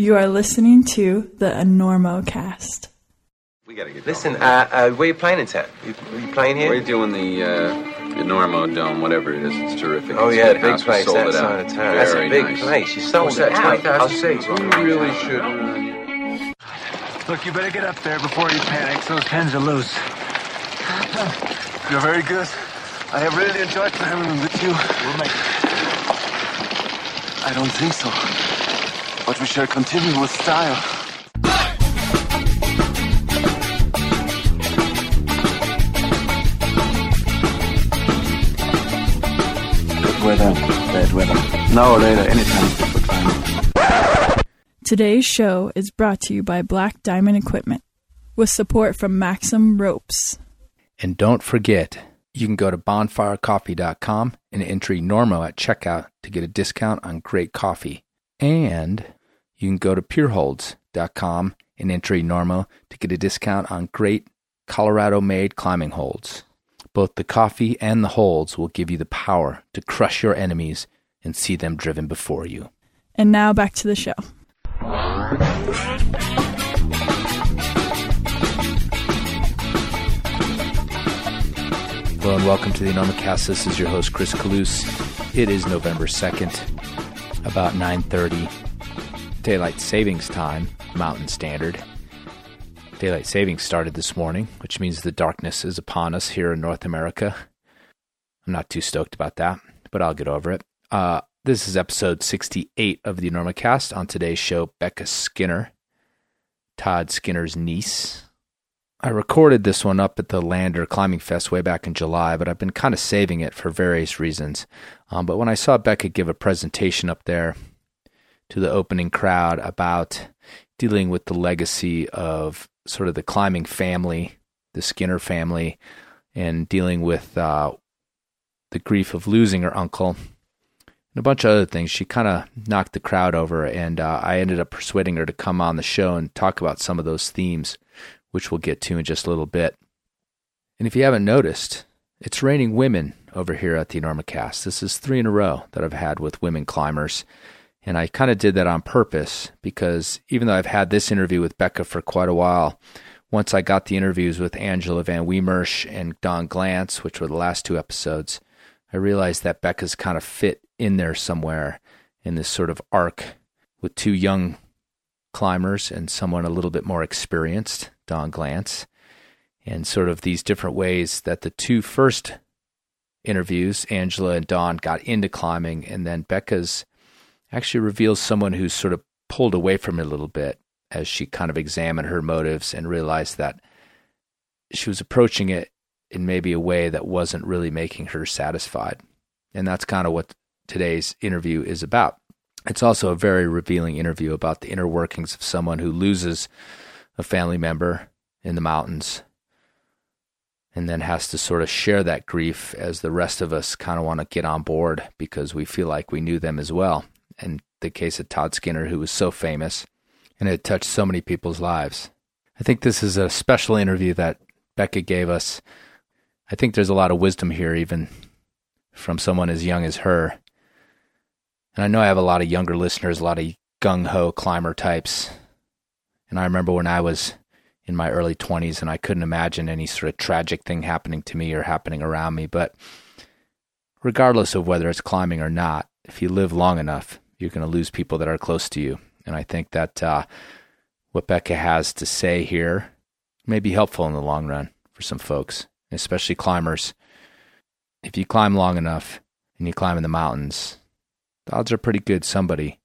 You are listening to the Enormocast. We gotta get Listen, uh, uh, where you playing in town? You, you playing here? We're doing the uh, the Normo Dome, whatever it is. It's terrific. Oh It's yeah, a big house. We place sold that it out. of town. That's a Very big nice. place. You sold What's it that, out. 20,000 seats? You really should. Look, you better get up there before you panic. Those pens are loose. You're very good. I have really enjoyed playing with you. We'll make I don't think so. But we shall continue with style. Good weather, bad weather. Now or later, anytime is good time. Today's show is brought to you by Black Diamond Equipment with support from Maxim Ropes. And don't forget, you can go to bonfirecoffee.com and entry Normo at checkout to get a discount on great coffee. And you can go to pureholds.com and enter Normo to get a discount on great Colorado made climbing holds. Both the coffee and the holds will give you the power to crush your enemies and see them driven before you. And now back to the show. Hello and welcome to the Enormocast. This is your host Chris Kalous. It is November second, about nine thirty, daylight savings time, Mountain Standard. Daylight savings started this morning, which means the darkness is upon us here in North America. I'm not too stoked about that, but I'll get over it. Uh, this is episode 68 of the Enormocast. On today's show, Becca Skinner, Todd Skinner's niece. I recorded this one up at the Lander Climbing Fest way back in July, but I've been kind of saving it for various reasons. Um, but when I saw Becca give a presentation up there to the opening crowd about dealing with the legacy of sort of the climbing family, the Skinner family, and dealing with uh, the grief of losing her uncle and a bunch of other things. She kind of knocked the crowd over, and uh, I ended up persuading her to come on the show and talk about some of those themes, which we'll get to in just a little bit. And if you haven't noticed, it's raining women over here at the Enormocast. This is three in a row that I've had with women climbers. And I kind of did that on purpose because even though I've had this interview with Becca for quite a while, once I got the interviews with Angela VanWiemeersch and Dawn Glanc, which were the last two episodes, I realized that Becca's kind of fit in there somewhere in this sort of arc with two young climbers and someone a little bit more experienced, Dawn Glanc, and sort of these different ways that the two first interviews, Angela and Dawn, got into climbing, and then Becca's actually reveals someone who's sort of pulled away from it a little bit as she kind of examined her motives and realized that she was approaching it in maybe a way that wasn't really making her satisfied. And that's kind of what today's interview is about. It's also a very revealing interview about the inner workings of someone who loses a family member in the mountains and then has to sort of share that grief as the rest of us kind of want to get on board because we feel like we knew them as well. And the case of Todd Skinner, who was so famous and had touched so many people's lives. I think this is a special interview that Becca gave us. I think there's a lot of wisdom here, even from someone as young as her. And I know I have a lot of younger listeners, a lot of gung ho climber types. And I remember when I was in my early 20s and I couldn't imagine any sort of tragic thing happening to me or happening around me. But regardless of whether it's climbing or not, if you live long enough, you're going to lose people that are close to you. And I think that uh, what Becca has to say here may be helpful in the long run for some folks, especially climbers. If you climb long enough and you climb in the mountains, the odds are pretty good somebody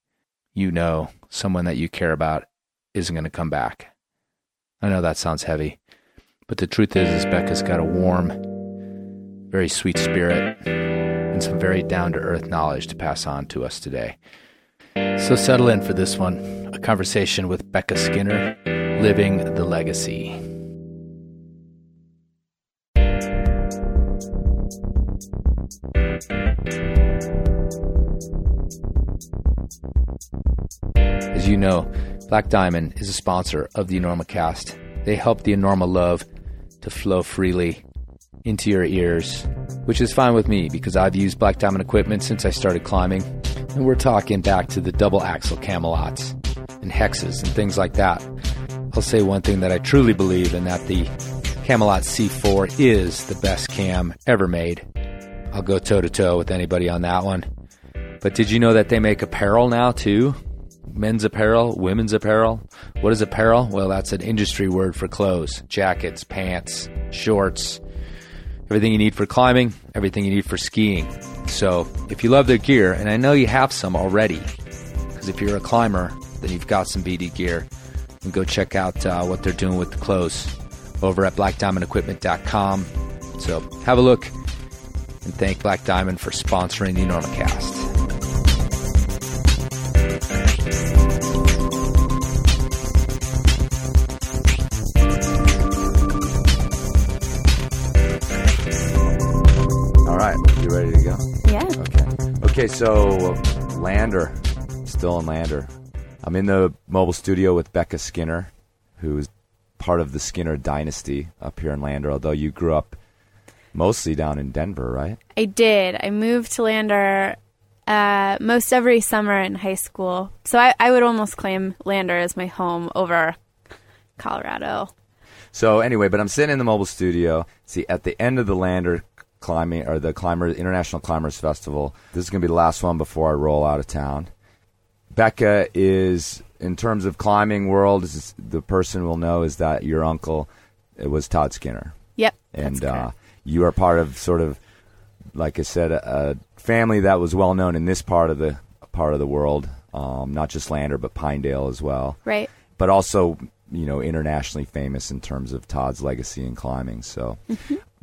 you know, someone that you care about, isn't going to come back. I know that sounds heavy, but the truth is, is Becca's got a warm, very sweet spirit and some very down to earth knowledge to pass on to us today. So settle in for this one a conversation with Becca Skinner, Living the Legacy. As you know, Black Diamond is a sponsor of the Enormocast. They help the Enorma love to flow freely into your ears, which is fine with me because I've used Black Diamond equipment since I started climbing. And we're talking back to the double axle Camalots, and hexes and things like that. I'll say one thing that I truly believe, and that the Camalot C4 is the best cam ever made. I'll go toe to toe with anybody on that one. But did you know that they make apparel now too? Men's apparel, women's apparel. What is apparel? Well, that's an industry word for clothes, jackets, pants, shorts, everything you need for climbing, everything you need for skiing. So if you love their gear, and I know you have some already, because if you're a climber, then you've got some BD gear, and go check out uh, what they're doing with the clothes over at blackdiamondequipment.com. So have a look and thank Black Diamond for sponsoring the Enormocast. You ready to go? Yeah. Okay. Okay, so Lander, still in Lander. I'm in the mobile studio with Becca Skinner, who's part of the Skinner dynasty up here in Lander, although you grew up mostly down in Denver, right? I did. I moved to Lander uh, most every summer in high school. So I, I would almost claim Lander as my home over Colorado. So anyway, but I'm sitting in the mobile studio. See, at the end of the Lander climbing or the climber International Climbers Festival, this is going to be the last one before I roll out of town. Becca is, in terms of climbing world, is the person will know is that your uncle it was Todd Skinner, Yep. and uh, you are part of sort of, like I said, a, a family that was well known in this part of the part of the world, um, not just Lander but Pinedale as well right. but also you know internationally famous in terms of Todd's legacy in climbing. So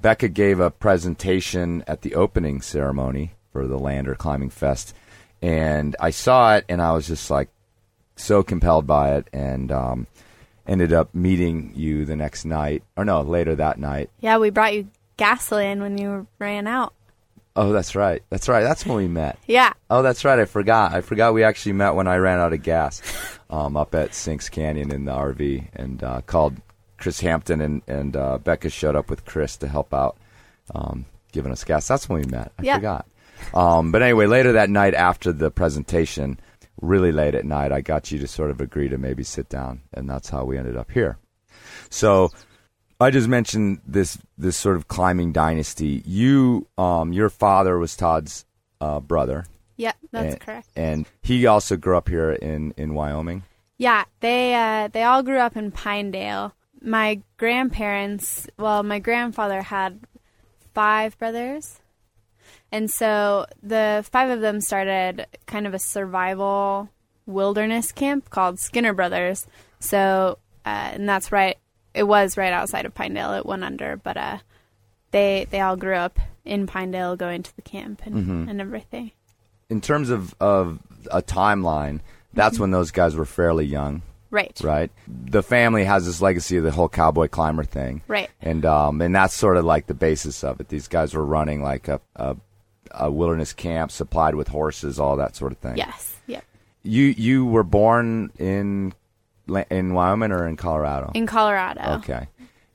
Becca gave a presentation at the opening ceremony for the Lander Climbing Fest, and I saw it and I was just like so compelled by it, and um, ended up meeting you the next night, or no, later that night. Yeah, we brought you gasoline when you ran out. Oh, that's right. That's right. That's when we met. Yeah. Oh, that's right. I forgot. I forgot we actually met when I ran out of gas um, up at Sinks Canyon in the RV and uh, called Chris Hampton and, and uh, Becca showed up with Chris to help out um, giving us gas. That's when we met. I Yeah. forgot. Um, but anyway, later that night after the presentation, really late at night, I got you to sort of agree to maybe sit down, and that's how we ended up here. So I just mentioned this this sort of climbing dynasty. You, um, your father was Todd's uh, brother. Yep, that's and, correct. And he also grew up here in, in Wyoming. Yeah, they uh, they all grew up in Pinedale. My grandparents, well, my grandfather had five brothers, and so the five of them started kind of a survival wilderness camp called Skinner Brothers. So, uh, and that's right. It was right outside of Pinedale. It went under, but uh, they they all grew up in Pinedale, going to the camp and, and everything. In terms of, of a timeline, that's when those guys were fairly young, Right. right? The family has this legacy of the whole cowboy climber thing. Right. And um, and that's sort of like the basis of it. These guys were running like a, a, a wilderness camp supplied with horses, all that sort of thing. Yes. Yep. You you were born in in Wyoming or in Colorado? In Colorado. Okay.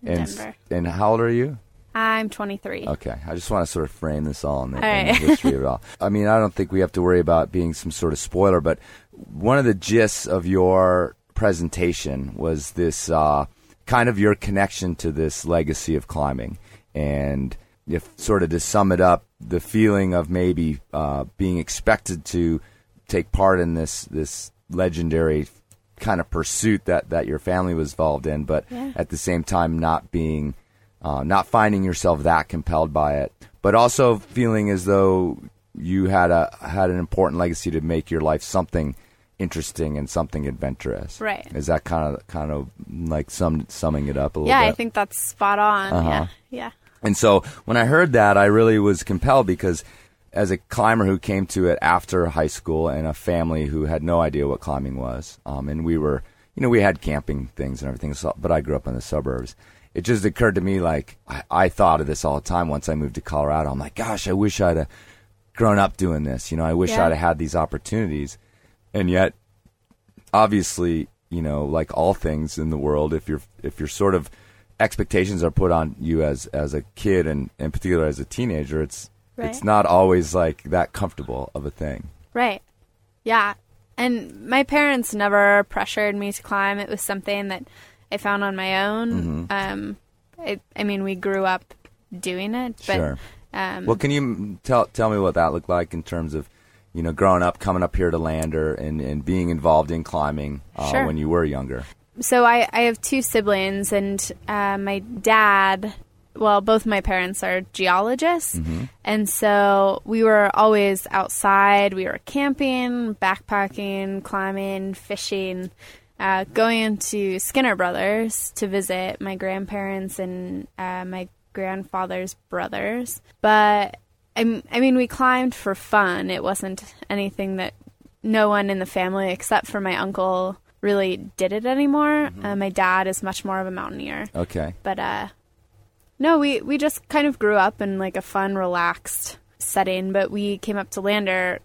And Denver. and how old are you? I'm 23. Okay, I just want to sort of frame this all in the, All in the history of it all. I mean, I don't think we have to worry about being some sort of spoiler, but one of the gists of your presentation was this uh, kind of your connection to this legacy of climbing, and if sort of to sum it up, the feeling of maybe uh, being expected to take part in this this legendary kind of pursuit that that your family was involved in, but Yeah. at the same time not being uh, not finding yourself that compelled by it, but also feeling as though you had a had an important legacy to make your life something interesting and something adventurous. Right. Is that kind of kind of like sum, summing it up a little bit? Yeah, bit? I think that's spot on. Uh-huh. Yeah. Yeah. And so when I heard that, I really was compelled because as a climber who came to it after high school and a family who had no idea what climbing was, um, and we were, you know, we had camping things and everything, so, but I grew up in the suburbs. It just occurred to me like I, I thought of this all the time once I moved to Colorado. I'm like, gosh, I wish I'd have grown up doing this. You know, I wish Yeah. I'd have had these opportunities. And yet, obviously, you know, like all things in the world, if you're if you're sort of expectations are put on you as as a kid and in particular as a teenager, it's it's not always like that comfortable of a thing. Right. Yeah. And my parents never pressured me to climb. It was something that I found on my own. Mm-hmm. Um, it, I mean, we grew up doing it, but Sure. um, Well, can you tell tell me what that looked like in terms of, you know, growing up, coming up here to Lander, and, and being involved in climbing uh, Sure. when you were younger? so I, I have two siblings, and uh, my dad. Well, both my parents are geologists, and so we were always outside. We were camping, backpacking, climbing, fishing, uh, going to Skinner Brothers to visit my grandparents and uh, my grandfather's brothers. But I mean, we climbed for fun. It wasn't anything that no one in the family except for my uncle really did it anymore. Uh, my dad is much more of a mountaineer, Okay. but uh, no, we we just kind of grew up in like a fun, relaxed setting. But we came up to Lander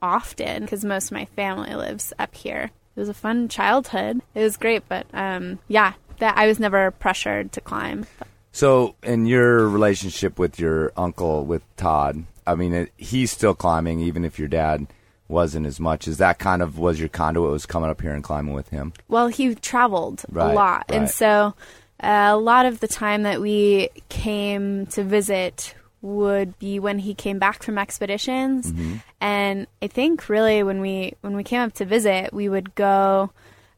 often because most of my family lives up here. It was a fun childhood. It was great, but um, yeah, that I was never pressured to climb. So, in your relationship with your uncle, with Todd, I mean, it, he's still climbing, even if your dad wasn't as much. Is that kind of was your conduit? Was coming up here and climbing with him? Well, he traveled Right, a lot, and so uh, a lot of the time that we came to visit would be when he came back from expeditions. Mm-hmm. And I think really when we when we came up to visit, we would go.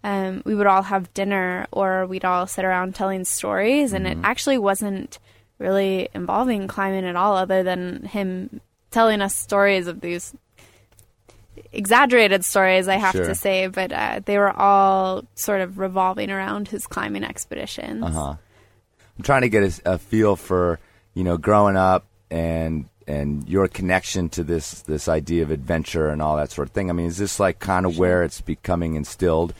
Um, we would all have dinner, or we'd all sit around telling stories, and Mm-hmm. it actually wasn't really involving climbing at all, other than him telling us stories of these exaggerated stories, I have Sure. to say, but uh, they were all sort of revolving around his climbing expeditions. Uh huh. I'm trying to get a, a feel for you know growing up and and your connection to this this idea of adventure and all that sort of thing. I mean, is this like kind of where it's becoming instilled?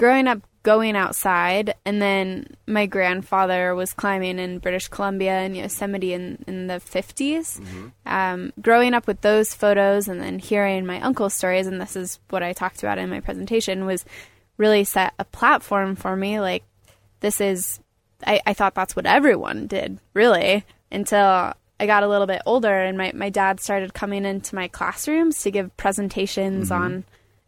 Growing up, going outside, and then my grandfather was climbing in British Columbia and Yosemite in, in the 50s. Um, growing up with those photos and then hearing my uncle's stories, and this is what I talked about in my presentation, was really set a platform for me. Like, this is, I, I thought that's what everyone did, really, until I got a little bit older and my, my dad started coming into my classrooms to give presentations on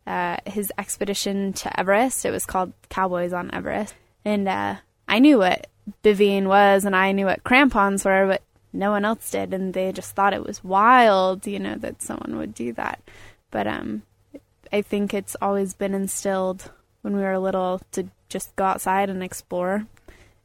uh, his expedition to Everest. It was called Cowboys on Everest. And uh, I knew what bivvying was and I knew what crampons were, but no one else did. And they just thought it was wild, you know, that someone would do that. But um, I think it's always been instilled when we were little to just go outside and explore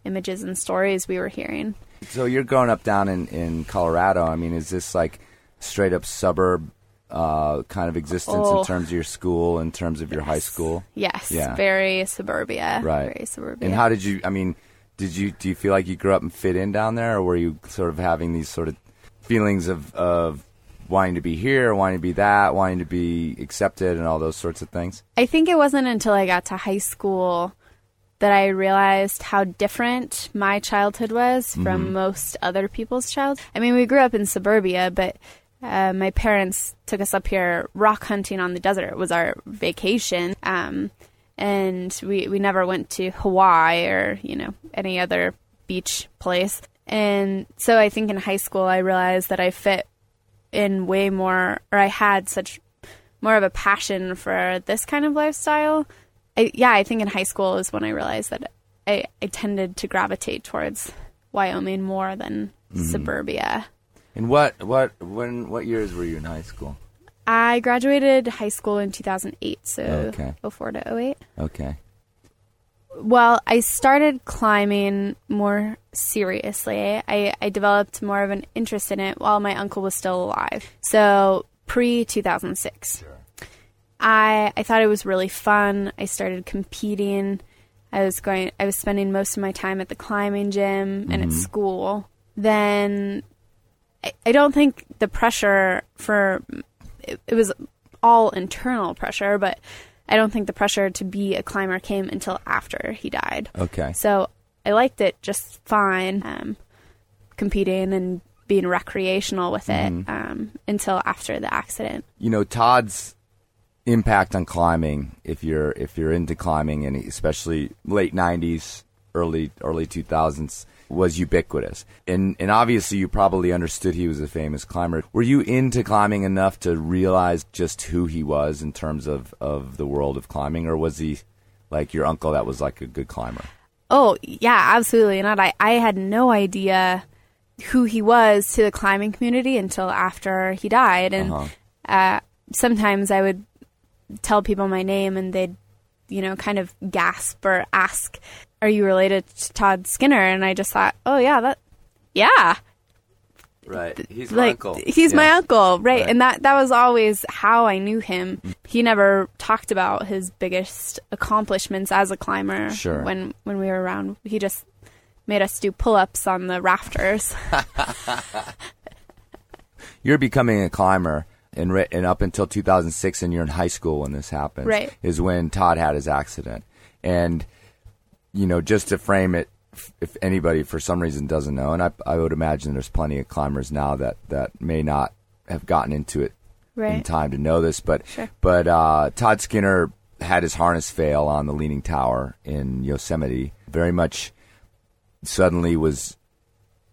images and stories we were hearing. So you're growing up down in in Colorado. I mean, is this like straight up suburb uh, kind of existence Oh. in terms of your school, in terms of your high school? Yes, Yeah. very suburbia. Right. Very suburbia. And how did you? I mean, did you do you feel like you grew up and fit in down there, or were you sort of having these sort of feelings of of wanting to be here, wanting to be that, wanting to be accepted, and all those sorts of things? I think it wasn't until I got to high school that I realized how different my childhood was from most other people's child. I mean, we grew up in suburbia, but uh, my parents took us up here rock hunting on the desert. It was our vacation. Um, and we, we never went to Hawaii or, you know, any other beach place. And so I think in high school I realized that I fit in way more, or I had such more of a passion for this kind of lifestyle. I, yeah, I think in high school is when I realized that I, I tended to gravitate towards Wyoming more than suburbia. And what what when what years were you in high school? I graduated high school in 2008, so Okay. 04 to 08. Okay. Well, I started climbing more seriously. I, I developed more of an interest in it while my uncle was still alive. So pre 2006. I I thought it was really fun. I started competing. I was going I was spending most of my time at the climbing gym and at mm-hmm. school. Then I, I don't think the pressure for it, it was all internal pressure, but I don't think the pressure to be a climber came until after he died. Okay. So I liked it just fine, um, competing and being recreational with it um, until after the accident. you know Todd's impact on climbing if you're if you're into climbing and especially late 90s early early 2000s was ubiquitous. And and obviously you probably understood he was a famous climber. Were you into climbing enough to realize just who he was in terms of of the world of climbing or was he like your uncle that was like a good climber? Oh, yeah, absolutely not. I, I had no idea who he was to the climbing community until after he died. And Uh-huh. uh, sometimes I would tell people my name and they'd, you know, kind of gasp or ask, Are you related to Todd Skinner? And I just thought, Oh, yeah, that, yeah. Right. He's like uncle. he's my uncle right. Right. and that that was always how i knew him he never talked about his biggest accomplishments as a climber Sure. when when we were around he just made us do pull-ups on the rafters You're becoming a climber and, ri- and up until 2006 and you're in high school when this happens Right. is when Todd had his accident. And you know, just to frame it if anybody for some reason doesn't know and I I would imagine there's plenty of climbers now that that may not have gotten into it in time to know this, but Sure. but uh, Todd Skinner had his harness fail on the Leaning Tower in Yosemite. Very much suddenly was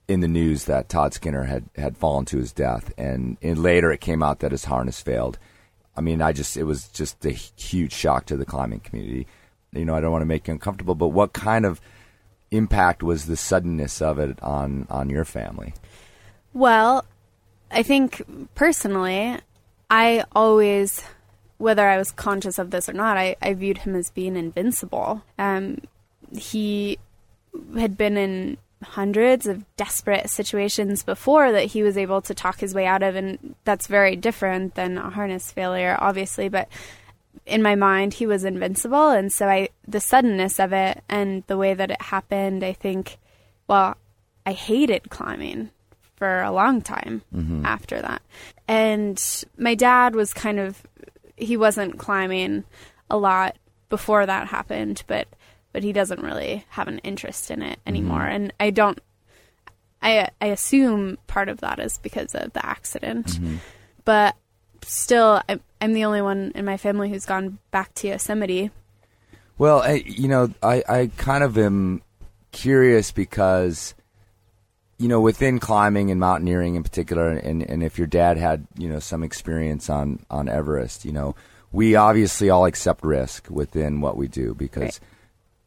in the news that Todd Skinner had had fallen to his death, and, and later it came out that his harness failed. I mean, I just it was just a huge shock to the climbing community. You know, I don't want to make you uncomfortable, but what kind of impact was the suddenness of it on on your family? Well, I think personally, I always, whether I was conscious of this or not, I, I viewed him as being invincible. Um, he had been in hundreds of desperate situations before that he was able to talk his way out of, and that's very different than a harness failure, obviously. But in my mind, he was invincible, and so I the suddenness of it and the way that it happened, I think, well, I hated climbing for a long time mm-hmm. after that. And my dad was kind of he wasn't climbing a lot before that happened, but but he doesn't really have an interest in it anymore. Mm-hmm. And I don't I I assume part of that is because of the accident. Mm-hmm. But still I'm, I'm the only one in my family who's gone back to Yosemite. Well, I, you know, I, I kind of am curious because, you know, within climbing and mountaineering in particular, and, and if your dad had, you know, some experience on, on Everest, you know, we obviously all accept risk within what we do because, Right.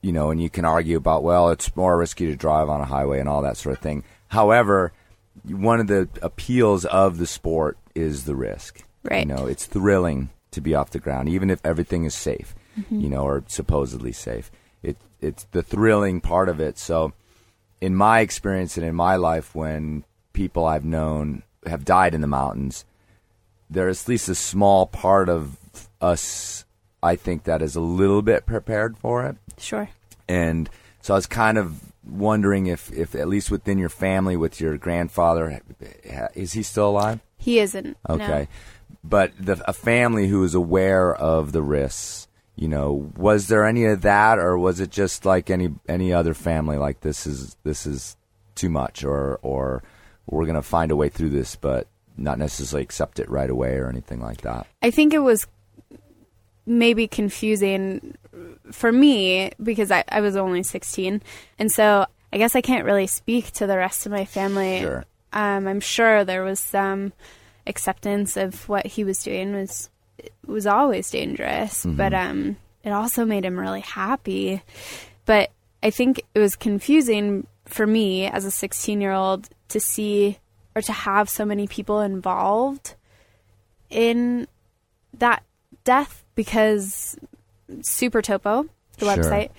you know, and you can argue about, well, it's more risky to drive on a highway and all that sort of thing. However, one of the appeals of the sport is the risk. Right. You know, it's thrilling to be off the ground, even if everything is safe, mm-hmm. you know, or supposedly safe. It it's the thrilling part of it. So, in my experience and in my life, when people I've known have died in the mountains, there's at least a small part of us, I think, that is a little bit prepared for it. Sure. And so I was kind of wondering if, if at least within your family, with your grandfather, is he still alive? He isn't. no. But the, a family who is aware of the risks, you know, was there any of that, or was it just like any any other family? Like this is this is too much, or or we're gonna find a way through this, but not necessarily accept it right away or anything like that. I think it was maybe confusing for me because I, I was only 16. And so I guess I can't really speak to the rest of my family. Sure. Um, I'm sure there was some acceptance of what he was doing was was always dangerous, but um, it also made him really happy. But I think it was confusing for me as a 16 year old to see or to have so many people involved in that death because SuperTopo, the Sure. website,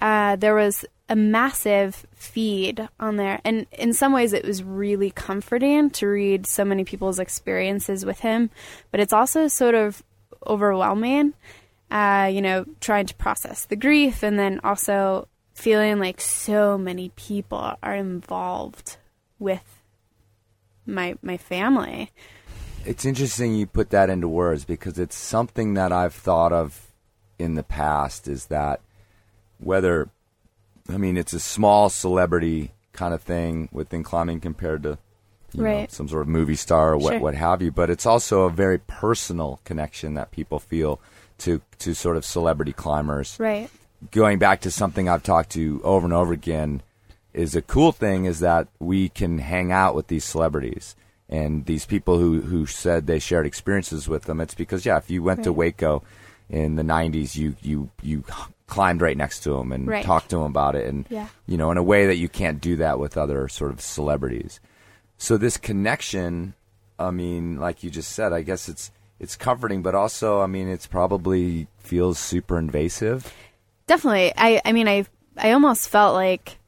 uh, there was a massive feed on there. And in some ways, it was really comforting to read so many people's experiences with him. But it's also sort of overwhelming, uh, you know, trying to process the grief and then also feeling like so many people are involved with my my family. It's interesting you put that into words because it's something that I've thought of in the past is that whether I mean it's a small celebrity kind of thing within climbing compared to you know, Right. some sort of movie star or what Sure. what have you, but it's also a very personal connection that people feel to to sort of celebrity climbers. Right. going back to something I've talked to over and over again is a cool thing is that we can hang out with these celebrities and these people who who said they shared experiences with them. It's because yeah, if you went to Hueco in the '90s, you you you climbed right next to him and Right. talked to him about it, and Yeah. you know, in a way that you can't do that with other sort of celebrities. So this connection, I mean, like you just said, I guess it's it's comforting, but also, I mean, it's probably feels super invasive. Definitely. I I mean I I almost felt like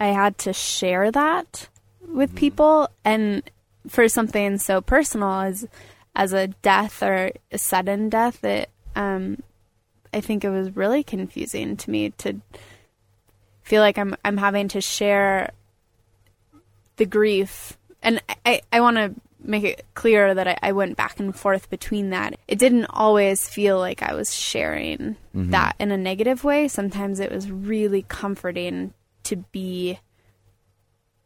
I had to share that with people and for something so personal as as a death or a sudden death it um I think it was really confusing to me to feel like I'm I'm having to share the grief and I, I want to make it clear that I, I went back and forth between that. It didn't always feel like I was sharing mm-hmm. that in a negative way. Sometimes it was really comforting to be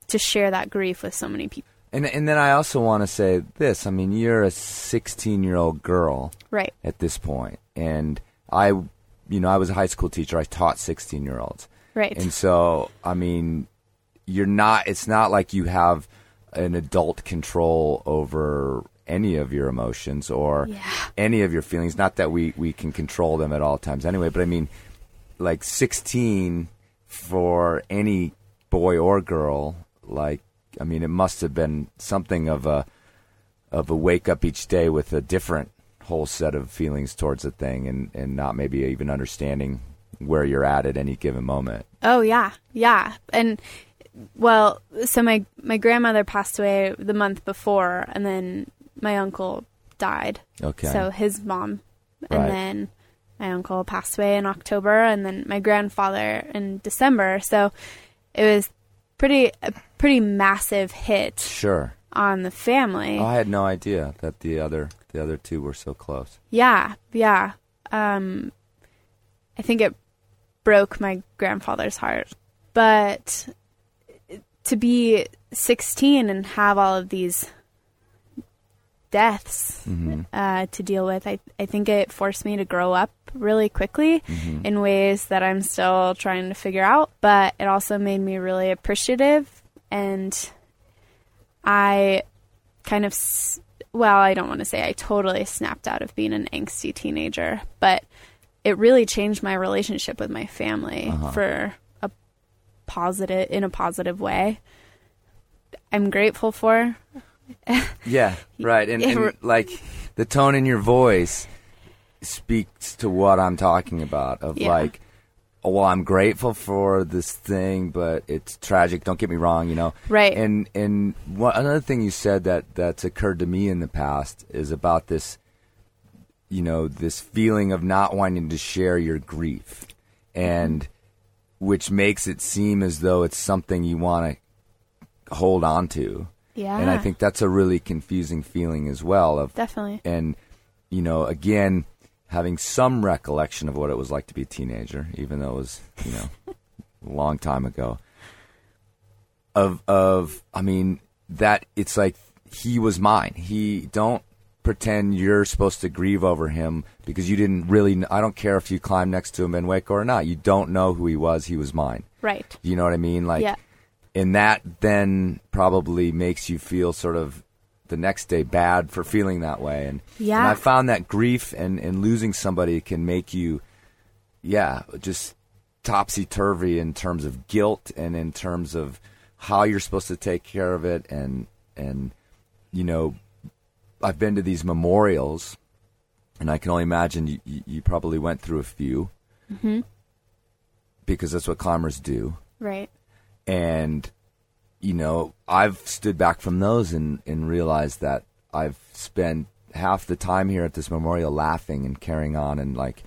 to share that grief with so many people. And and then I also want to say this. I mean, you're a 16 year old girl Right. at this point, and I, you know, I was a high school teacher. I taught 16 year olds, Right. and so I mean, you're not. It's not like you have an adult control over any of your emotions or Yeah. any of your feelings. Not that we we can control them at all times anyway. But I mean, like 16 for any boy or girl, like I mean, it must have been something of a of a wake up each day with a different whole set of feelings towards a thing, and and not maybe even understanding where you're at at any given moment. Oh yeah, yeah, and well, so my my grandmother passed away the month before, and then my uncle died. Okay. So his mom, and Right. then my uncle passed away in October, and then my grandfather in December. So it was pretty a pretty massive hit Sure. on the family. Oh, I had no idea that the other the other two were so close. Yeah, yeah. Um, I think it broke my grandfather's heart. But to be 16 and have all of these deaths uh, to deal with, I, I think it forced me to grow up really quickly in ways that I'm still trying to figure out. But it also made me really appreciative and I kind of, s- well, I don't want to say I totally snapped out of being an angsty teenager, but it really changed my relationship with my family uh-huh. for a positive, in a positive way. I'm grateful for. Yeah, right. And, and like the tone in your voice speaks to what I'm talking about. Of Yeah. like, well, I'm grateful for this thing, but it's tragic. Don't get me wrong, you know. Right. And and one, another thing you said that that's occurred to me in the past is about this, you know, this feeling of not wanting to share your grief, and which makes it seem as though it's something you want to hold on to. Yeah. And I think that's a really confusing feeling as well of Definitely. and you know, again, having some recollection of what it was like to be a teenager, even though it was, you know, a long time ago. Of of I mean, that it's like he was mine. He don't pretend you're supposed to grieve over him because you didn't really I don't care if you climb next to him in Hueco or not. You don't know who he was. He was mine. Right. You know what I mean? Like Yeah. and that then probably makes you feel sort of the next day bad for feeling that way. And Yeah. and I found that grief and and losing somebody can make you yeah just topsy turvy in terms of guilt and in terms of how you're supposed to take care of it. And and you know I've been to these memorials and I can only imagine you, you, you probably went through a few. Mm-hmm. Because that's what climbers do. Right. and you know i've stood back from those and and realized that i've spent half the time here at this memorial laughing and carrying on and like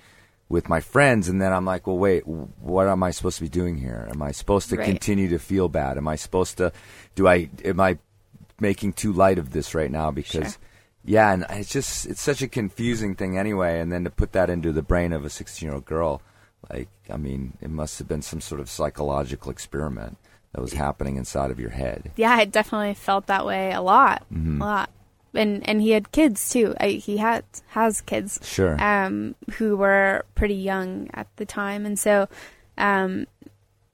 with my friends. And then i'm like well wait what am i supposed to be doing here? Am i supposed to Right. continue to feel bad? Am i supposed to do i am i making too light of this right now? Because Sure. yeah and it's just it's such a confusing thing anyway. And then to put that into the brain of a 16 year old girl like i mean it must have been some sort of psychological experiment that was happening inside of your head Yeah, I definitely felt that way a lot. Mm-hmm. A lot. and and he had kids too. I, he had has kids. Sure. Um, who were pretty young at the time, and so, um,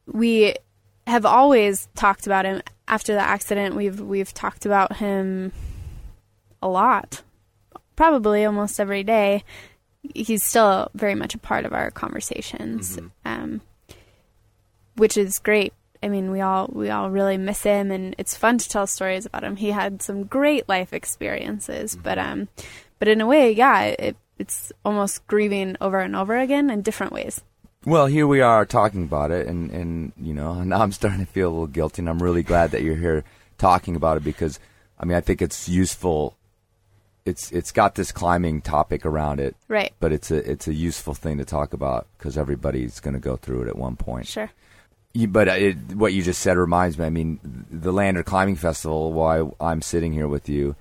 we have always talked about him. After the accident, we've we've talked about him a lot, probably almost every day. He's still very much a part of our conversations, um, which is great. I mean, we all we all really miss him, and it's fun to tell stories about him. He had some great life experiences, but um, but in a way, yeah, it, it's almost grieving over and over again in different ways. Well, here we are talking about it, and, and you know now I'm starting to feel a little guilty, and I'm really glad that you're here talking about it because, I mean, I think it's useful. It's it's got this climbing topic around it, Right. but it's a it's a useful thing to talk about because everybody's going to go through it at one point. Sure. But it, what you just said reminds me. I mean, the Lander Climbing Festival, why I'm sitting here with you,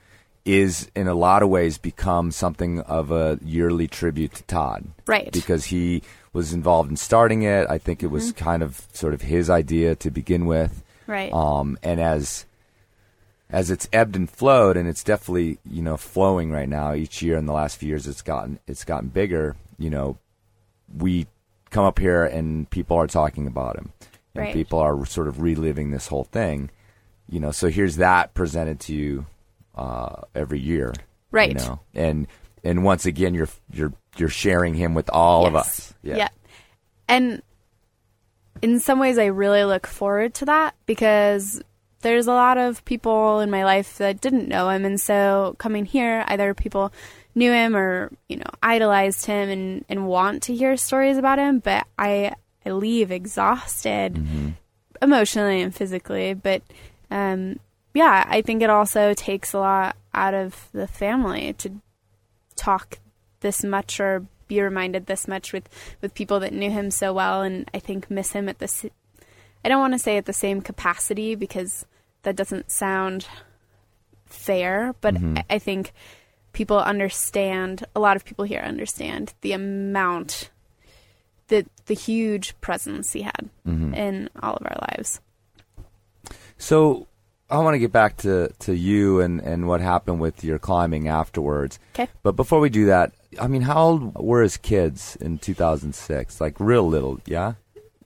is in a lot of ways become something of a yearly tribute to Todd. Right. Because he was involved in starting it. I think it was kind of sort of his idea to begin with. Right. Um, and as as it's ebbed and flowed, and it's definitely you know flowing right now. Each year in the last few years, it's gotten it's gotten bigger. You know, we come up here and people are talking about him, and Right. people are sort of reliving this whole thing. You know, so here's that presented to you uh, every year, Right. You know, and and once again, you're you're you're sharing him with all of Yes. us. Yeah. And in some ways, I really look forward to that because there's a lot of people in my life that didn't know him. And so coming here, either people knew him or, you know, idolized him and, and want to hear stories about him. But I, I leave exhausted emotionally and physically. But, um, yeah, I think it also takes a lot out of the family to talk this much or be reminded this much with with people that knew him so well and I think miss him at this I don't want to say at the same capacity because that doesn't sound fair but I, I think people understand a lot of people here understand the amount the the huge presence he had mm-hmm. in all of our lives So I want to get back to, to you and, and what happened with your climbing afterwards. 'Kay. But before we do that, I mean, how old were his kids in 2006? Like real little, yeah?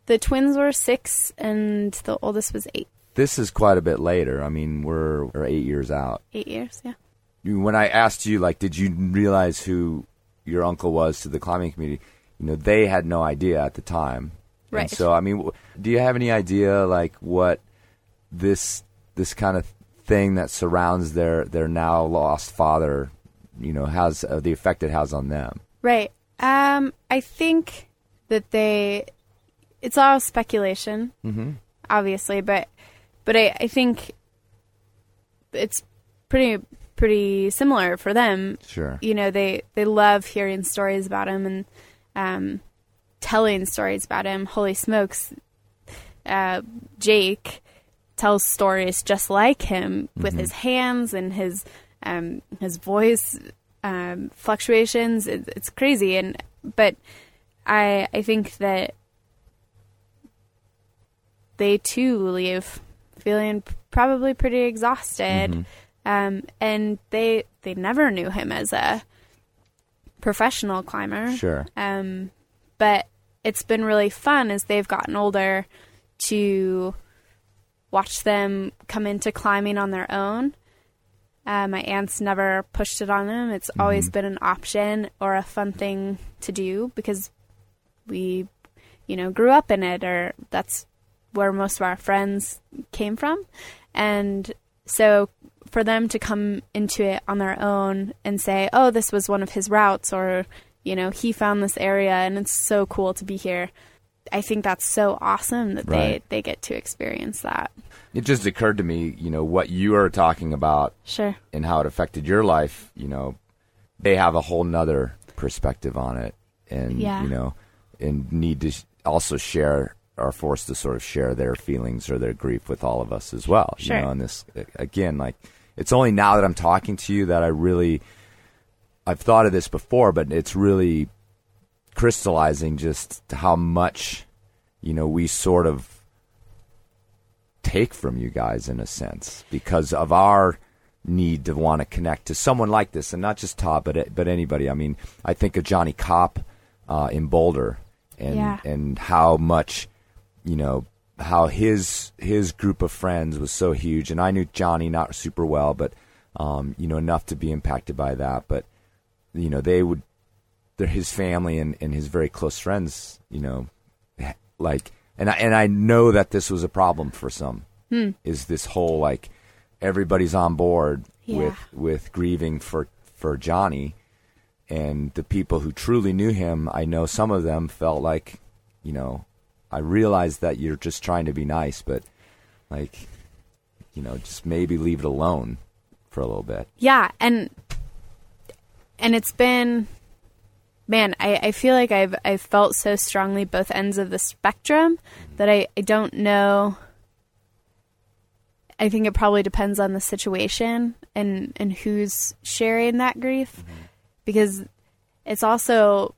the twins were 6 and the oldest was 8 This is quite a bit later. I mean, we're, we're eight years out. 8 years yeah When I asked you, like, did you realize who your uncle was to the climbing community? You know, they had no idea at the time. And Right. so, I mean, w- do you have any idea, like, what this this kind of thing that surrounds their their now lost father, you know, has uh, the effect it has on them? Right. Um, I think that they, it's all speculation, mm-hmm. obviously, but, but I, I think it's pretty, pretty similar for them. Sure. You know, they, they love hearing stories about him and, um, telling stories about him. Holy smokes. Uh, Jake tells stories just like him with his hands and his, um, his voice, um, fluctuations. It, it's crazy. And, but I, I think that they too leave feeling probably pretty exhausted. Um, and they, they never knew him as a professional climber. Sure. Um, but it's been really fun as they've gotten older to watch them come into climbing on their own. Uh, my aunts never pushed it on them. It's always been an option or a fun thing to do because we, you know, grew up in it, or that's where most of our friends came from. And so for them to come into it on their own and say, oh, this was one of his routes, or, you know, he found this area and it's so cool to be here. I think that's so awesome that Right. they, they get to experience that. It just occurred to me, you know, what you are talking about Sure. and how it affected your life, you know, they have a whole nother perspective on it and, Yeah. you know, and need to also share, are forced to sort of share their feelings or their grief with all of us as well. Sure. You know, and this, again, like, it's only now that I'm talking to you that I really, I've thought of this before, but it's really crystallizing just how much, you know, we sort of take from you guys in a sense because of our need to want to connect to someone like this, and not just Todd, but but anybody. I mean, I think of Johnny Copp uh, in Boulder, and Yeah. and how much you know how his his group of friends was so huge, and I knew Johnny not super well, but um, you know enough to be impacted by that. But you know they would, they're his family and, and his very close friends. You know, like and I, and I know that this was a problem for some. Is this whole like everybody's on board Yeah. with with grieving for for Johnny, and the people who truly knew him, I know some of them felt like, you know, I realize that you're just trying to be nice, but like, you know, just maybe leave it alone for a little bit. Yeah, and and it's been man, I, I feel like I've I've felt so strongly both ends of the spectrum mm-hmm. that I, I don't know I think it probably depends on the situation and, and who's sharing that grief. Mm-hmm. Because it's also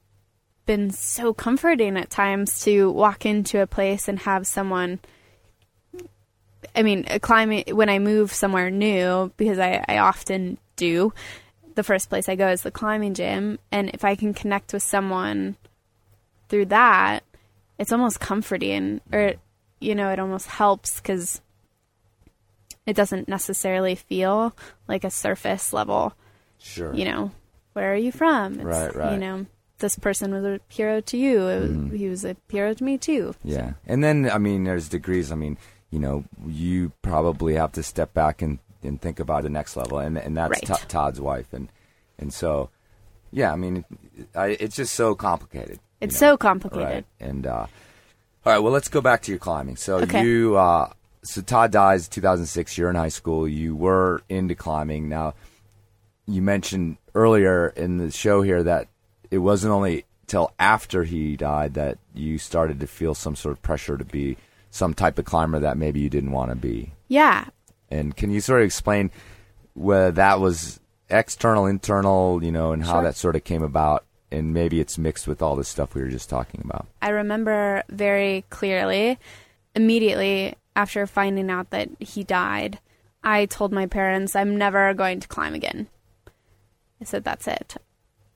been so comforting at times to walk into a place and have someone I mean, uh, climbing when I move somewhere new because I, I often do. The first place I go is the climbing gym, and if I can connect with someone through that, it's almost comforting, or you know, it almost helps because it doesn't necessarily feel like a surface level. Sure. You know, where are you from? It's, Right, right. You know, this person was a hero to you. Was- Mm-hmm. He was a hero to me too. Yeah. And then, I mean, there's degrees. I mean, you know, you probably have to step back and, and think about the next level. And, and that's Right. To- Todd's wife. And, and so, yeah, I mean, I, it's just so complicated. you It's know? so complicated. Right. And, uh, all right, well, let's go back to your climbing. So Okay. you, uh, so Todd dies 2006. You're in high school. You were into climbing. Now, you mentioned earlier in the show here that it wasn't only till after he died that you started to feel some sort of pressure to be some type of climber that maybe you didn't want to be. Yeah, And can you sort of explain whether that was external, internal, you know, and how Sure. that sort of came about? And maybe it's mixed with all this stuff we were just talking about. I remember very clearly, immediately after finding out that he died, I told my parents, I'm never going to climb again. I said, that's it.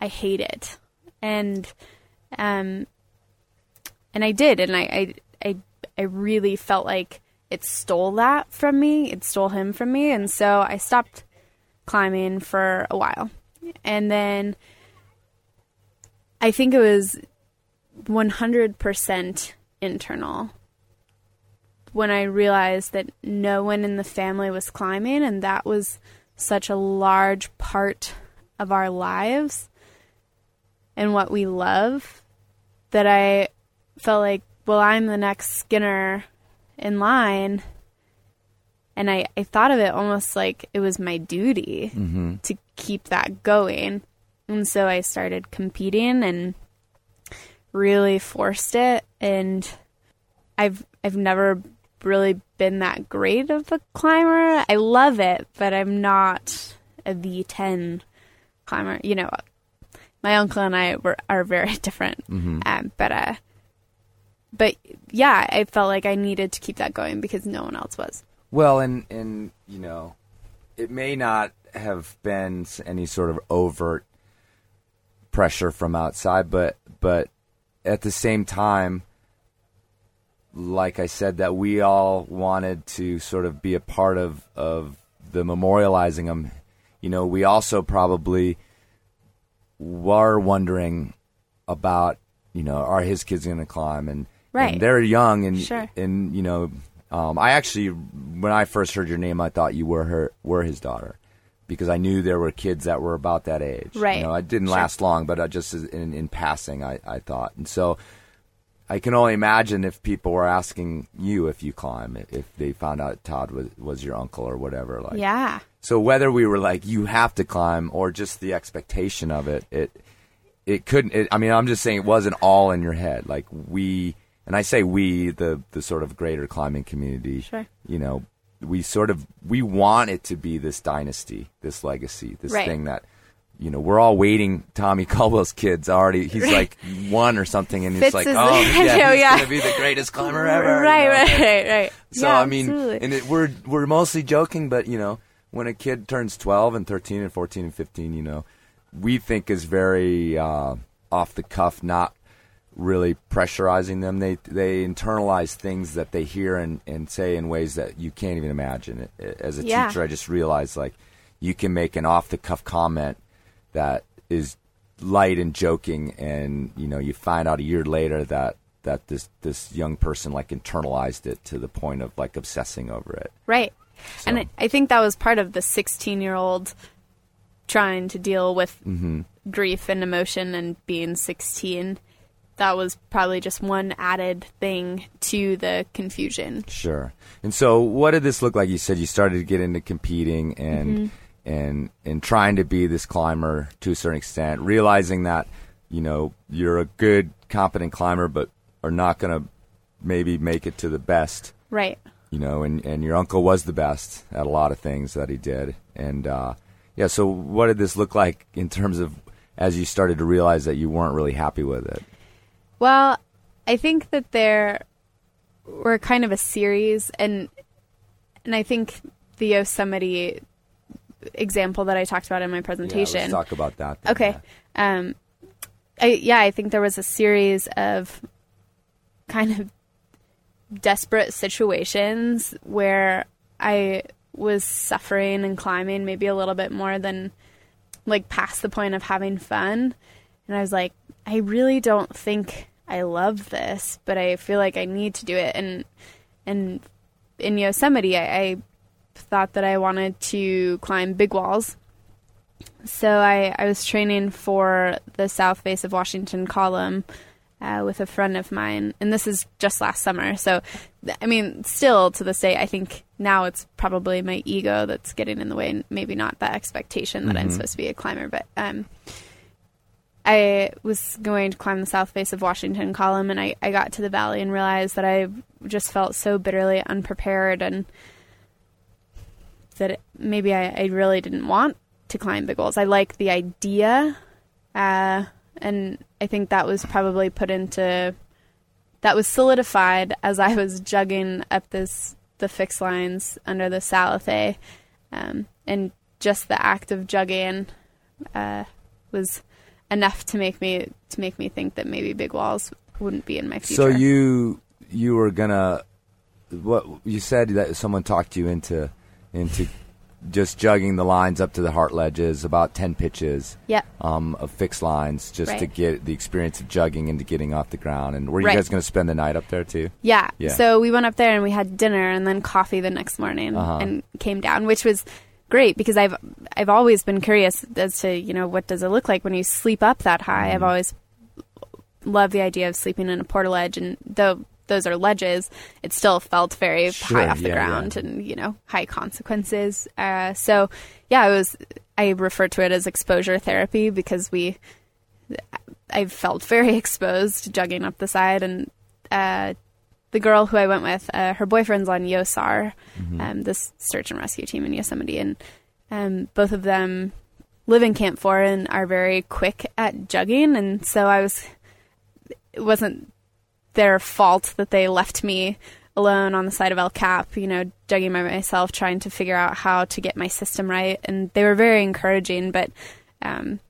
I hate it. And, um, and I did. And I, I, I, I really felt like it stole that from me. It stole him from me. And so I stopped climbing for a while. And then I think it was 100% internal when I realized that no one in the family was climbing, and that was such a large part of our lives and what we love that I felt like, well, I'm the next Skinner in line. And I, I thought of it almost like it was my duty mm-hmm. to keep that going. And so I started competing and really forced it and I've I've never really been that great of a climber. I love it, but I'm not a V10 climber. You know, my uncle and I were are very different. Um, but uh, but yeah, I felt like I needed to keep that going because no one else was. Well, and and you know, it may not have been any sort of overt pressure from outside, but but at the same time, like I said, that we all wanted to sort of be a part of of the memorializing them. You know, we also probably were wondering about you know are his kids going to climb and Right. and they're young and Sure. and you know um, I actually when I first heard your name I thought you were her were his daughter because I knew there were kids that were about that age Right. you know it didn't Sure. last long but I just in in passing I I thought and so I can only imagine if people were asking you if you climb if they found out Todd was was your uncle or whatever like Yeah. So whether we were like you have to climb or just the expectation of it, it it couldn't. It, I mean, I'm just saying it wasn't all in your head. Like we, and I say we, the the sort of greater climbing community. Sure. You know, we sort of we want it to be this dynasty, this legacy, this Right. thing that. You know, we're all waiting. Tommy Caldwell's kids already. He's like one or something, and he's like, "Oh, yeah, Oh, he's yeah. gonna be the greatest climber ever." you Right, know? right, right, right. So Yeah, I mean, absolutely. and it, we're we're mostly joking, but you know, when a kid turns 12 and 13 and 14 and 15, you know, we think is very uh, off the cuff, not really pressurizing them. They they internalize things that they hear and, and say in ways that you can't even imagine. As a Yeah. teacher, I just realized like you can make an off the cuff comment that is light and joking, and you know you find out a year later that that this this young person like internalized it to the point of like obsessing over it. Right. And So- I, I think that was part of the 16 year old trying to deal with Mm-hmm. grief and emotion and being 16. That was probably just one added thing to the confusion. Sure. And so, what did this look like? You said you started to get into competing and Mm-hmm. and and trying to be this climber to a certain extent, realizing that you know you're a good, competent climber, but are not going to maybe make it to the best. Right. You know, and and your uncle was the best at a lot of things that he did, and uh, yeah. So, what did this look like in terms of as you started to realize that you weren't really happy with it? Well, I think that there were kind of a series, and and I think the Yosemite example that I talked about in my Yeah, presentation. let's talk about that. then, Okay. yeah. Um, I, yeah, I think there was a series of kind of desperate situations where I was suffering and climbing maybe a little bit more than like past the point of having fun. And I was like, I really don't think I love this, but I feel like I need to do it. And and in Yosemite, I, I thought that I wanted to climb big walls. So I, I was training for the south face of Washington column uh, with a friend of mine, and this is just last summer. So, I mean, still to this day, I think now it's probably my ego that's getting in the way, and maybe not the expectation that I'm supposed to be a climber. But um, I was going to climb the south face of Washington column, and I, I got to the valley and realized that I just felt so bitterly unprepared and that it, maybe I, I really didn't want to climb big goals. I liked the idea, uh, and I think that was probably put into that was solidified as I was jugging up this the fixed lines under the Salathé, um, and just the act of jugging uh, was enough to make me to make me think that maybe big walls wouldn't be in my future. So you you were gonna what you said that someone talked you into into just jugging the lines up to the heart ledges about ten pitches yeah. um, of fixed lines just to get the experience of jugging into getting off the ground. And were you Right. guys going to spend the night up there too? Yeah. Yeah. So we went up there and we had dinner and then coffee the next morning Uh-huh. and came down, which was great because I've I've always been curious as to you know what does it look like when you sleep up that high. Mm-hmm. I've always loved the idea of sleeping in a portaledge and though those are ledges, it still felt very Sure, high off the yeah, ground yeah. and you know high consequences. Uh, so yeah, it was. I refer to it as exposure therapy because we I felt very exposed jugging up the side, and uh, the girl who I went with, uh, her boyfriend's on YOSAR, um, this search and rescue team in Yosemite, and um, both of them live in Camp Four and are very quick at jugging, and so I was. It wasn't their fault that they left me alone on the side of El Cap, you know, jugging by myself, trying to figure out how to get my system right, and they were very encouraging, but. Um,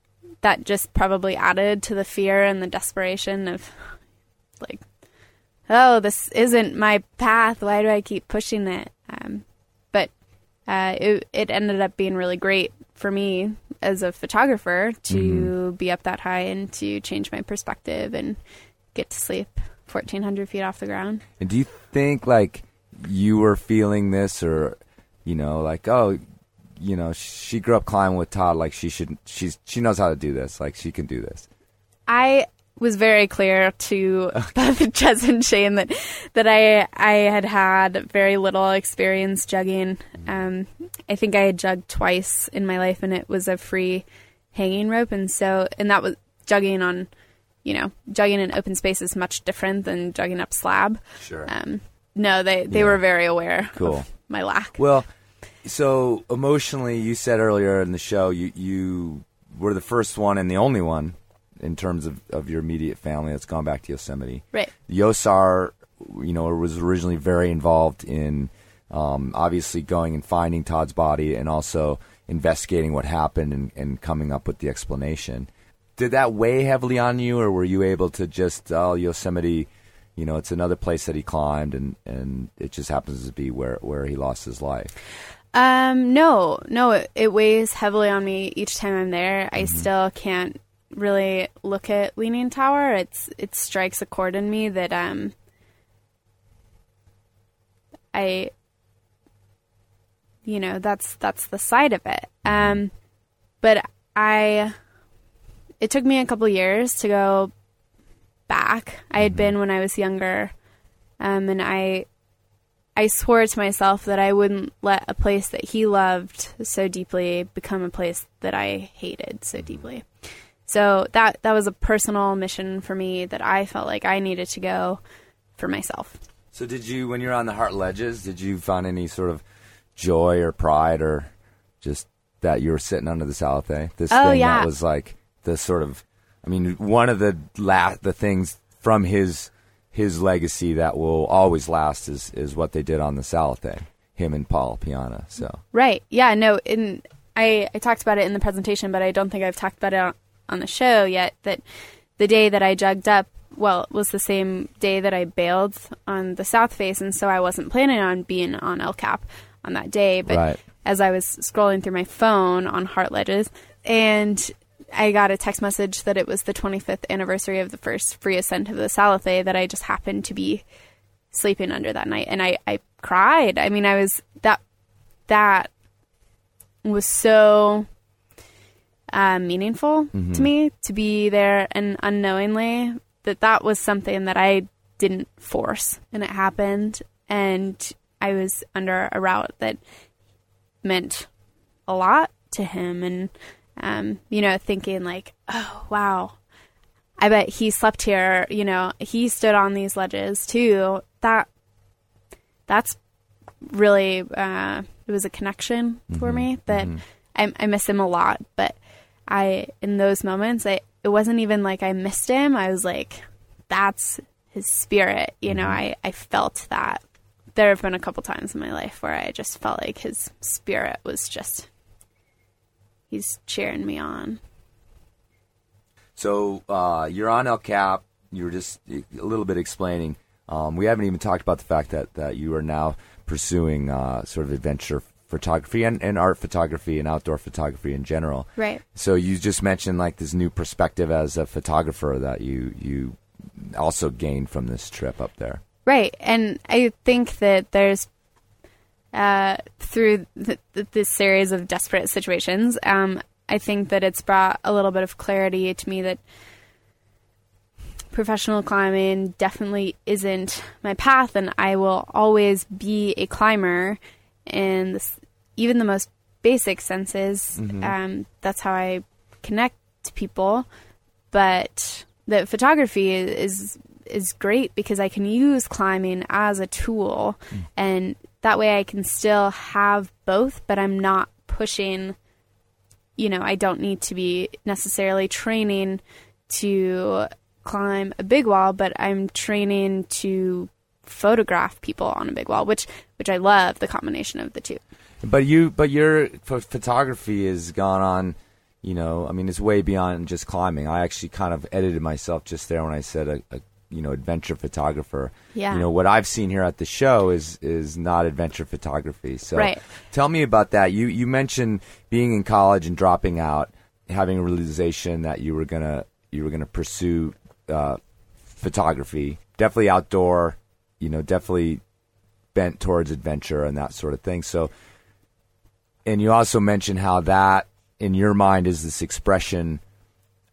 that just probably added to the fear and the desperation of like oh this isn't my path. Why do i keep pushing it? Um, but uh, it, it ended up being really great for me as a photographer to be up that high and to change my perspective and get to sleep 1400 feet off the ground And do you think like you were feeling this, or you know, like oh, you know, she grew up climbing with Todd, like she should, she's she knows how to do this, like she can do this. I was very clear to both Jez and Shane that that I I had had very little experience jugging. Um, I think I had jugged twice in my life, and it was a free hanging rope, and so and that was jugging on, you know, jugging in open space is much different than jugging up slab. Sure. Um, no, they they Yeah. were very aware Cool. of my lack. Well, so emotionally, you said earlier in the show you you were the first one and the only one in terms of, of your immediate family that's gone back to Yosemite. right. Yosar, you know, was originally very involved in um, obviously going and finding Todd's body, and also investigating what happened and, and coming up with the explanation. Did that weigh heavily on you, or were you able to just oh Yosemite? You know, it's another place that he climbed, and, and it just happens to be where, where he lost his life. Um, no, no, it, it weighs heavily on me each time I'm there. I still can't really look at Leaning Tower. It's it strikes a chord in me that um I you know, that's that's the side of it. Um but I it took me a couple years to go back. I had been when I was younger. Um and I I swore to myself that I wouldn't let a place that he loved so deeply become a place that I hated so deeply. So that that was a personal mission for me that I felt like I needed to go for myself. So, did you, when you're on the Heart Ledges, did you find any sort of joy or pride or just that you were sitting under the Salathé? This Oh, thing yeah. that was like the sort of, I mean, one of the la- the things from his his legacy that will always last is is what they did on the Salathé, him and Paul Piana. So, Right. Yeah, no, in I I talked about it in the presentation, but I don't think I've talked about it on, on the show yet that the day that I jugged up well, it was the same day that I bailed on the south face and so I wasn't planning on being on El Cap on that day, but Right. as I was scrolling through my phone on Heart Ledges and I got a text message that it was the 25th anniversary of the first free ascent of the Salathé that I just happened to be sleeping under that night. And I, I cried. I mean, I was that that was so uh, meaningful to me to be there and unknowingly that that was something that I didn't force and it happened. And I was under a route that meant a lot to him and um, you know thinking like oh wow. I bet he slept here you know he stood on these ledges too. That that's really uh, it was a connection for me that I, I miss him a lot but i in those moments I, it wasn't even like i missed him. I was like that's his spirit you know I, I felt that. There have been a couple times in my life where i just felt like his spirit was just he's cheering me on so uh, you're on El Cap. You were just a little bit explaining. Um, we haven't even talked about the fact that, that you are now pursuing uh, sort of adventure photography and, and art photography and outdoor photography in general. right So you just mentioned like this new perspective as a photographer that you you also gained from this trip up there. Right, and I think that there's uh, through th- th- this series of desperate situations, um, I think that it's brought a little bit of clarity to me that professional climbing definitely isn't my path, and I will always be a climber in this, even the most basic senses. Um, that's how I connect to people, but the photography is is great because I can use climbing as a tool and that way I can still have both but I'm not pushing you know I don't need to be necessarily training to climb a big wall but I'm training to photograph people on a big wall which which I love the combination of the two But you, but your ph- photography has gone on. You know, I mean, it's way beyond just climbing. I actually kind of edited myself just there when I said a, a you know adventure photographer. Yeah. You know what I've seen here at the show is is not adventure photography. So Right. tell me about that. You you mentioned being in college and dropping out, having a realization that you were gonna you were gonna pursue uh, photography. Definitely outdoor. You know, definitely bent towards adventure and that sort of thing. So and you also mentioned how that in your mind is this expression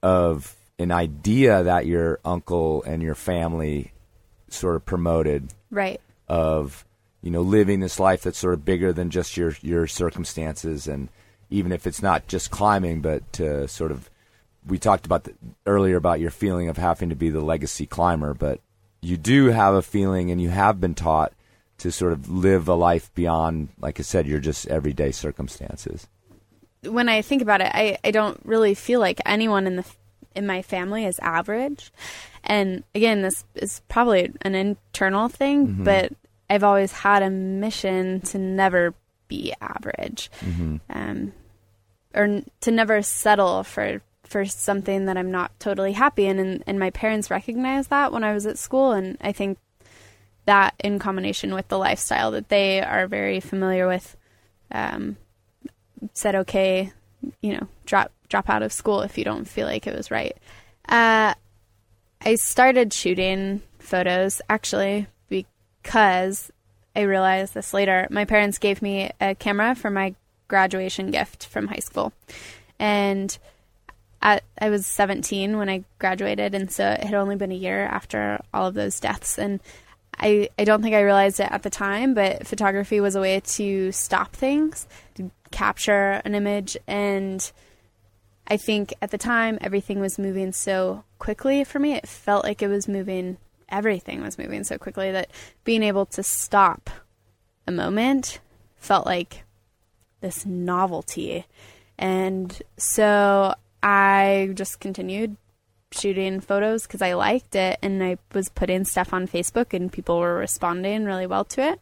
of an idea that your uncle and your family sort of promoted right. of you know living this life that's sort of bigger than just your your circumstances. And even if it's not just climbing but to sort of we talked about the, earlier about your feeling of having to be the legacy climber but you do have a feeling and you have been taught to sort of live a life beyond like I said your just everyday circumstances. When I think about it, I, I don't really feel like anyone in the in my family is average. And again, this is probably an internal thing, but I've always had a mission to never be average, um, or n- to never settle for for something that I'm not totally happy in. And, and my parents recognized that when I was at school, and I think that in combination with the lifestyle that they are very familiar with, um, said okay, you know, drop drop out of school if you don't feel like it was right. Uh, I started shooting photos actually because I realized this later. My parents gave me a camera for my graduation gift from high school. And at, I was 17 when I graduated, and so it had only been a year after all of those deaths. And I, I don't think I realized it at the time, but photography was a way to stop things, to capture an image. And I think at the time, everything was moving so quickly for me. It felt like it was moving, everything was moving so quickly that being able to stop a moment felt like this novelty. And so I just continued shooting photos because I liked it and I was putting stuff on Facebook and people were responding really well to it.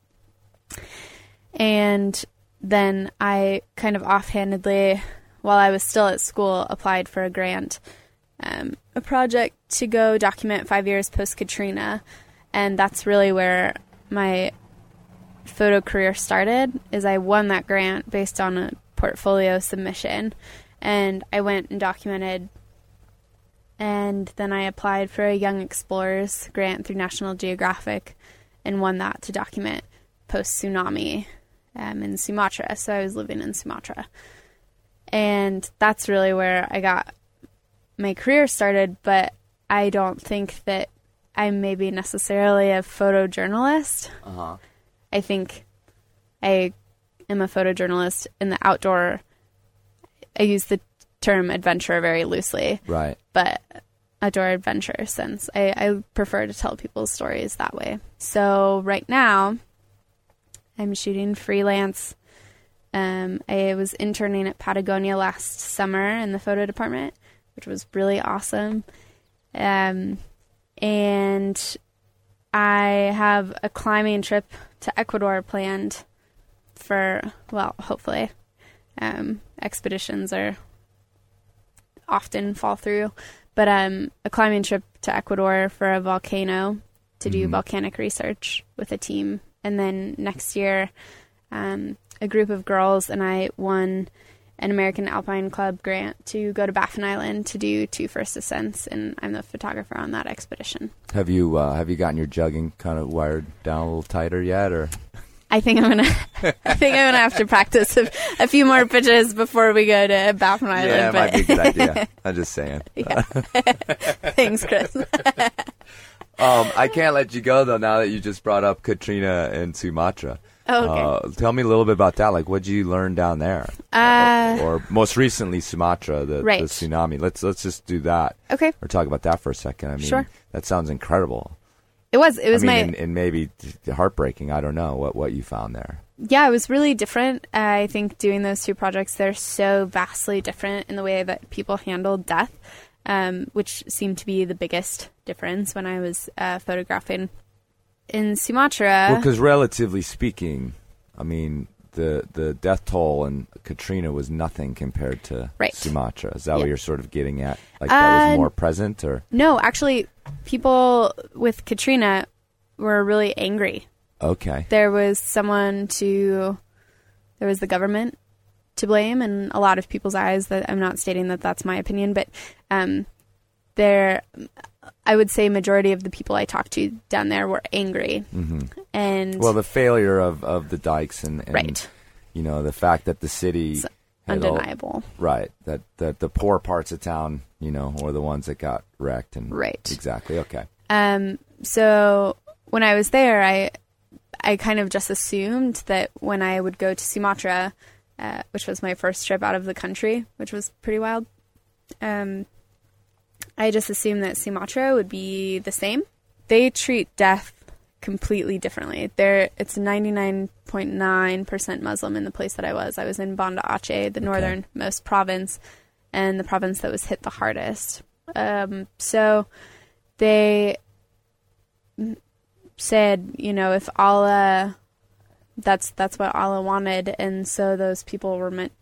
And then I kind of offhandedly, while I was still at school, applied for a grant, um, a project to go document five years post Katrina. And that's really where my photo career started is I won that grant based on a portfolio submission and I went and documented and then I applied for a Young Explorers grant through National Geographic and won that to document post tsunami um, in Sumatra. So I was living in Sumatra. And that's really where I got my career started, but I don't think that I'm maybe necessarily a photojournalist. Uh-huh. I think I am a photojournalist in the outdoor. I use the term adventure very loosely, Right. but outdoor adventure since I, I prefer to tell people's stories that way. So right now, I'm shooting freelance. Um, I was interning at Patagonia last summer in the photo department, which was really awesome. Um, and I have a climbing trip to Ecuador planned for, well, hopefully. Um, expeditions are often fall through, but um, a climbing trip to Ecuador for a volcano to do volcanic research with a team. And then next year, um, a group of girls and I won an American Alpine Club grant to go to Baffin Island to do two first ascents, and I'm the photographer on that expedition. Have you uh, have you gotten your jugging kind of wired down a little tighter yet, or I think I'm gonna. I think I'm gonna have to practice a, a few more pitches before we go to Baffin Island. yeah, but might be a good idea. I'm just saying. yeah. Thanks, Chris. Um, I can't let you go though. Now that you just brought up Katrina and Sumatra, Oh, okay. uh, tell me a little bit about that. Like, what did you learn down there? Uh, or most recently, Sumatra, the, Right. the tsunami. Let's let's just do that. okay. Or talk about that for a second. I mean, Sure. that sounds incredible. It was. It was I mean, my. and, and maybe heartbreaking. I don't know what what you found there. yeah, it was really different. I think doing those two projects, they're so vastly different in the way that people handle death, um, which seemed to be the biggest difference when I was uh, photographing in Sumatra. Well, because relatively speaking, I mean, the the death toll in Katrina was nothing compared to Right. Sumatra. Is that what you're sort of getting at? Like that was Uh, more present, or no, actually, people with Katrina were really angry. okay, There was someone to, there was the government to blame in a lot of people's eyes. That I'm not stating that that's my opinion, but um, there, I would say majority of the people I talked to down there were angry, hmm and well, the failure of, of the dikes and, and right, you know the fact that the city undeniable. right that that the poor parts of town, you know, were the ones that got wrecked and Right. exactly okay. Um, so when I was there, I I kind of just assumed that when I would go to Sumatra, uh, which was my first trip out of the country, which was pretty wild, um, I just assumed that Sumatra would be the same. They treat death completely differently. There, it's ninety nine point nine percent Muslim in the place that I was. I was in Banda Aceh, the northernmost province, and the province that was hit the hardest. Um, so they said, you know, if Allah, that's that's what Allah wanted, and so those people were meant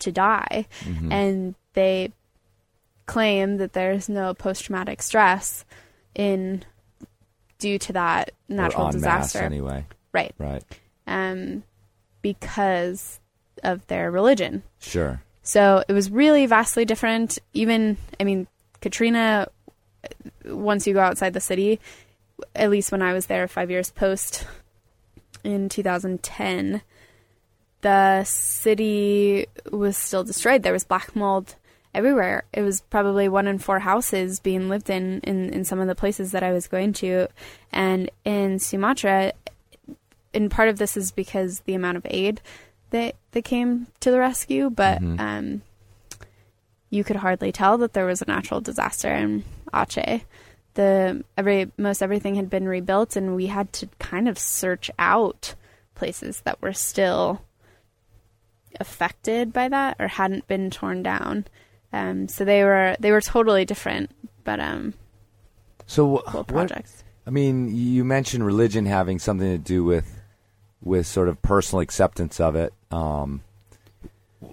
to die, Mm-hmm. and they claim that there's no post traumatic stress in due to that natural or en masse disaster, anyway. right? Right. Um, because of their religion. Sure. So it was really vastly different. Even, I mean, Katrina, once you go outside the city, at least when I was there five years post in 2010, the city was still destroyed. There was black mold everywhere. It was probably one in four houses being lived in, in, in some of the places that I was going to. And in Sumatra, and part of this is because the amount of aid that that came to the rescue, but um, you could hardly tell that there was a natural disaster in Aceh. The every most everything had been rebuilt, and we had to kind of search out places that were still affected by that or hadn't been torn down. Um, so they were they were totally different, but um, So cool what? I mean, you mentioned religion having something to do with with sort of personal acceptance of it. Um,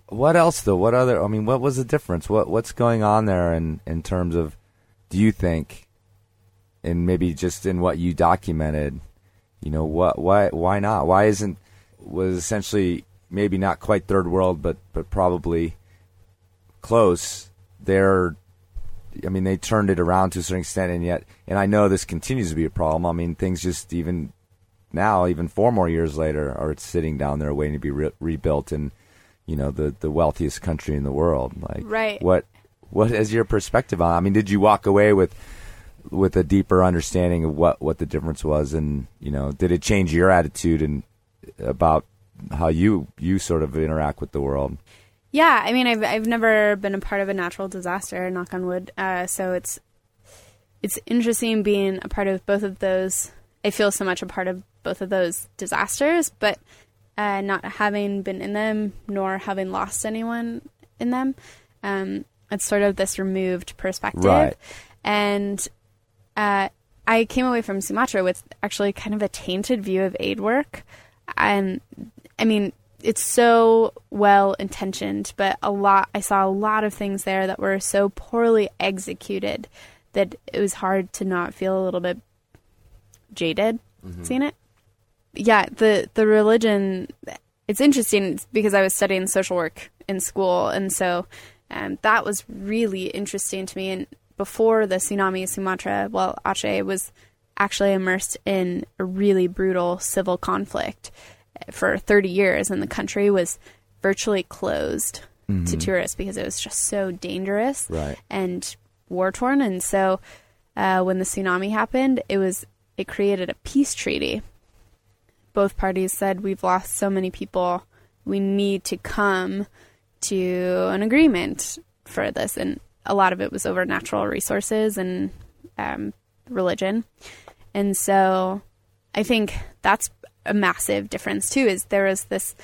what else though? What other? I mean, what was the difference? What what's going on there in in terms of? Do you think, and maybe just in what you documented, you know, what why why not? Why isn't was essentially maybe not quite third world, but but probably close. They're I mean, they turned it around to a certain extent, and yet, and I know this continues to be a problem. I mean, things just even now, even four more years later, are sitting down there waiting to be re- rebuilt in, you know, the the wealthiest country in the world. Like, Right. What what is your perspective on? I mean, did you walk away with with a deeper understanding of what what the difference was, and you know, did it change your attitude and about how you you sort of interact with the world? Yeah, I mean, I've I've never been a part of a natural disaster. Knock on wood. Uh, so it's it's interesting being a part of both of those. I feel so much a part of both of those disasters, but uh, not having been in them nor having lost anyone in them. Um, it's sort of this removed perspective, Right. and uh, I came away from Sumatra with actually kind of a tainted view of aid work. And I mean, it's so well intentioned, but a lot, I saw a lot of things there that were so poorly executed that it was hard to not feel a little bit jaded seeing it. Yeah, the, the religion, it's interesting because I was studying social work in school. And so um, that was really interesting to me. And before the tsunami, Sumatra, well, Aceh was actually immersed in a really brutal civil conflict for 30 years, and the country was virtually closed to tourists because it was just so dangerous Right. and war torn. And so uh, when the tsunami happened, it was it created a peace treaty. Both parties said we've lost so many people, we need to come to an agreement for this, and a lot of it was over natural resources and um, religion. And so I think that's a massive difference too. Is there was this,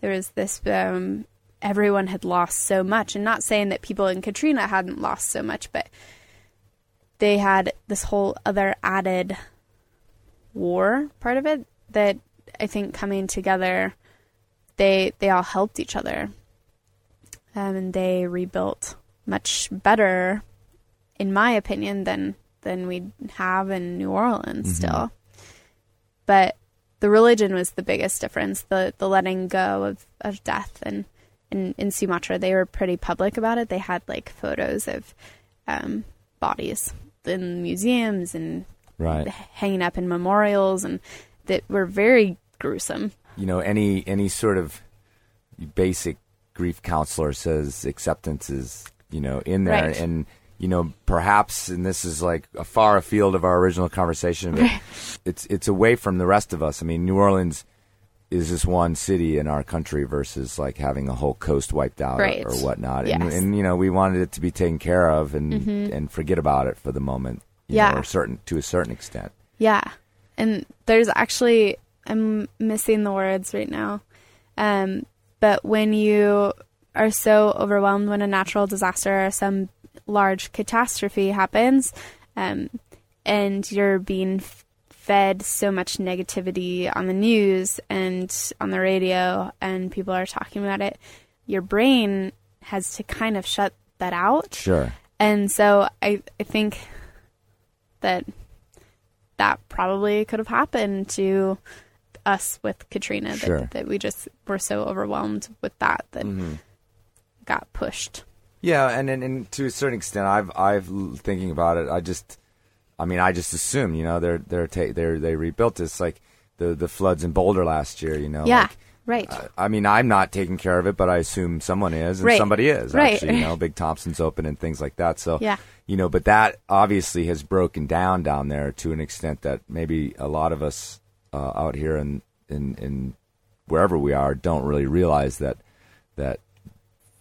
there was this. Um, everyone had lost so much, and not saying that people in Katrina hadn't lost so much, but they had this whole other added war part of it that I think coming together, they they all helped each other, um, and they rebuilt much better, in my opinion, than than we have in New Orleans still. But the religion was the biggest difference the the letting go of, of death and in, in Sumatra they were pretty public about it they had like photos of um, bodies in museums and Right. hanging up in memorials and that were very gruesome you know any any sort of basic grief counselor says acceptance is you know in there Right. and you know perhaps and this is like a far afield of our original conversation but it's it's away from the rest of us i mean new orleans is just one city in our country versus like having a whole coast wiped out Right. or, or whatnot and, Yes. Mm-hmm. and you know we wanted it to be taken care of and and forget about it for the moment you Yeah. know, or certain to a certain extent Yeah. And there's actually I'm missing the words right now. Um but when you are so overwhelmed when a natural disaster or some large catastrophe happens, um and you're being fed so much negativity on the news and on the radio, and people are talking about it, your brain has to kind of shut that out. Sure. And so I, I think that that probably could have happened to us with Katrina that, Sure. that we just were so overwhelmed with that that got pushed. Yeah, and, and and to a certain extent, I've I've thinking about it. I just, I mean, I just assume, you know, they're they're ta- they're they rebuilt this like the the floods in Boulder last year. You know, yeah, like, right. uh, I mean, I'm not taking care of it, but I assume someone is, and Right. somebody is Right. actually. You know, Big Thompson's open and things like that. So Yeah. you know, but that obviously has broken down down there to an extent that maybe a lot of us uh, out here in in in wherever we are don't really realize that that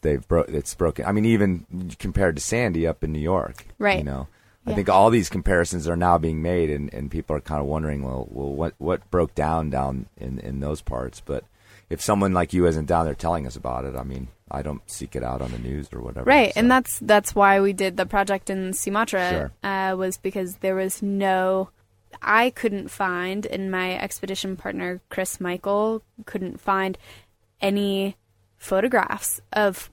they've bro- it's broken. I mean, even compared to Sandy up in New York, Right. You know, I think all these comparisons are now being made, and, and people are kind of wondering, well, well, what what broke down down in in those parts? But if someone like you isn't down there telling us about it, I mean, I don't seek it out on the news or whatever. Right, so. and that's that's why we did the project in Sumatra Sure. uh, was because there was no, I couldn't find, and my expedition partner Chris Michael couldn't find any photographs of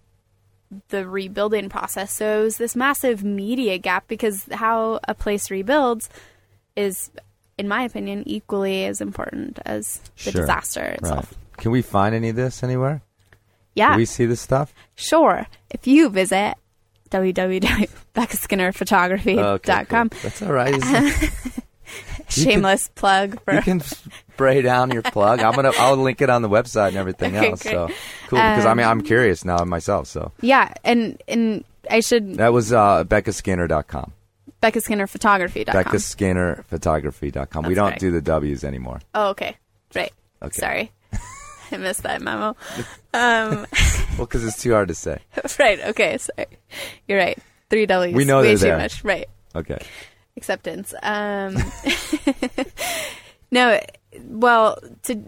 the rebuilding process. So it was this massive media gap because how a place rebuilds is, in my opinion, equally as important as the Sure. disaster Right. itself. Can we find any of this anywhere? Yeah, Can we see this stuff? Sure. If you visit www.beccaskinnerphotography.com, Okay, cool. That's all right. Shameless plug for you can spray down your plug. I'm gonna. I'll link it on the website and everything Okay, else. great. So cool. Because I mean, Um, I'm curious now myself. So yeah, and and I should that was uh, BeccaSkinner.com. beckaskinnerphotography.com. BeccaSkinnerPhotography.com. we don't do the W's anymore. oh, okay, right. Okay. Sorry, I missed that memo. Um, Well, because it's too hard to say. right. Okay. Sorry. You're right. Three W's. We know way they're too there. much. Right. Okay. Acceptance. Um, no, well, to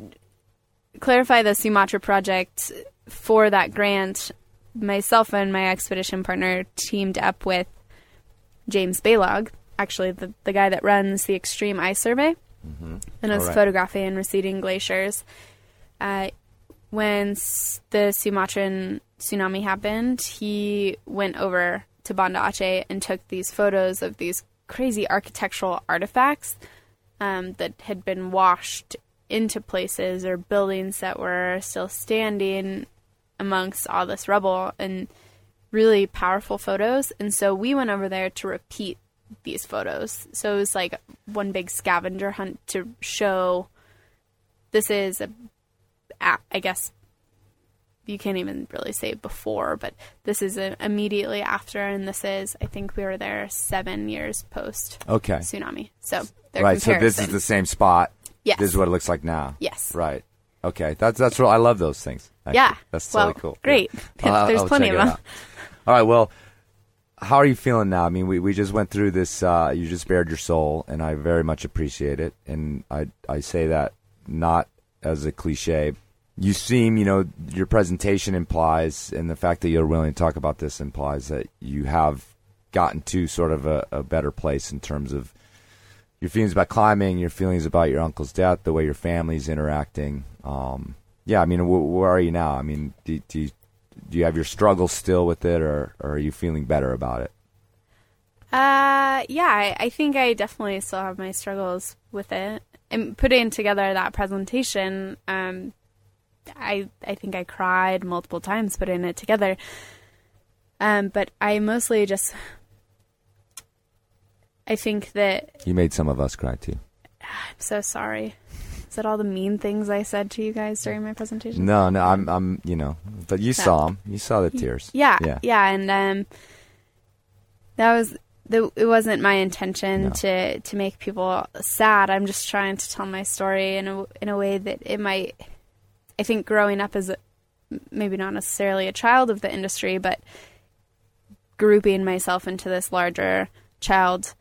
clarify the Sumatra project for that grant, myself and my expedition partner teamed up with James Balog, actually the, the guy that runs the Extreme Ice Survey and is All right. photographing receding glaciers. Uh, when s- the Sumatran tsunami happened, he went over to Banda Aceh and took these photos of these crazy architectural artifacts um, that had been washed into places or buildings that were still standing amongst all this rubble and really powerful photos. And so we went over there to repeat these photos. So it was like one big scavenger hunt to show this is a, I guess you can't even really say before, but this is a, immediately after, and this is I think we were there seven years post Okay. tsunami. So Right. So this is the same spot. Yes. This is what it looks like now. Yes. Right. Okay. That's that's real. I love those things. actually. Yeah. That's well, cool. Great. Yeah. I'll- There's I'll plenty of them. All right. Well, how are you feeling now? I mean, we, we just went through this. Uh, you just bared your soul, and I very much appreciate it. And I I say that not as a cliche. You seem, you know, your presentation implies, and the fact that you're willing to talk about this implies that you have gotten to sort of a, a better place in terms of your feelings about climbing, your feelings about your uncle's death, the way your family's interacting. Um, yeah, I mean, wh- where are you now? I mean, do, do you do you have your struggles still with it, or, or are you feeling better about it? Uh, yeah, I, I think I definitely still have my struggles with it. And putting together that presentation, um, I I think I cried multiple times putting it together. Um, but I mostly just, I think that You made some of us cry too. I'm so sorry. Is that all the mean things I said to you guys during my presentation? No, no, I'm, I'm, you know, but you saw them. You saw the tears. Yeah, yeah. yeah, and um, that was the. It wasn't my intention No. to to make people sad. I'm just trying to tell my story in a in a way that it might. I think growing up as a, maybe not necessarily a child of the industry, but grouping myself into this larger child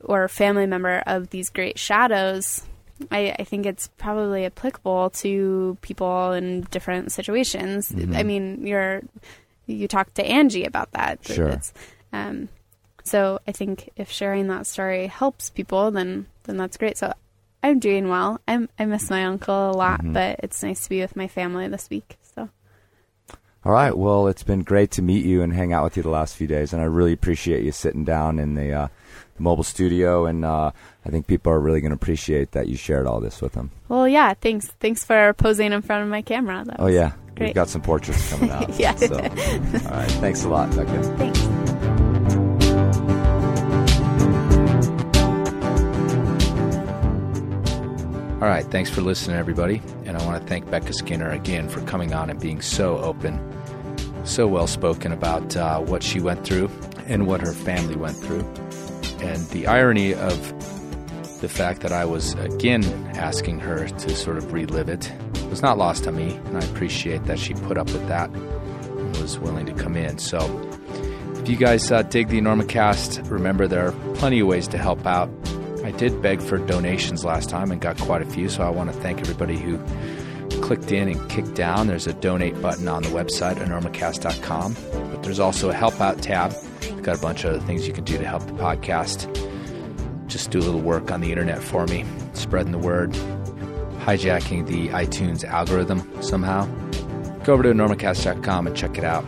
or family member of these great shadows. I, I think it's probably applicable to people in different situations. Mm-hmm. I mean, you're you talked to Angie about that. Sure. It's, um, So I think if sharing that story helps people, then then that's great. So I'm doing well. I'm I miss my uncle a lot, Mhm. but it's nice to be with my family this week. So All right. Well, it's been great to meet you and hang out with you the last few days, and I really appreciate you sitting down in the, uh, the mobile studio. And uh, I think people are really going to appreciate that you shared all this with them. well, yeah. Thanks. Thanks for posing in front of my camera. That Oh yeah, we've great. got some portraits coming out. Yeah. So, all right. Thanks a lot, Becca. Thanks. All right, thanks for listening, everybody. And I want to thank Becca Skinner again for coming on and being so open, so well spoken about uh, what she went through and what her family went through. And the irony of the fact that I was again asking her to sort of relive it was not lost on me. And I appreciate that she put up with that and was willing to come in. So if you guys uh, dig the Enormocast, remember there are plenty of ways to help out. I did beg for donations last time and got quite a few, so I want to thank everybody who clicked in and kicked down. There's a donate button on the website, enormocast.com, but there's also a help out tab. We've got a bunch of other things you can do to help the podcast. Just do a little work on the internet for me, spreading the word, hijacking the iTunes algorithm somehow. Go over to enormocast.com and check it out.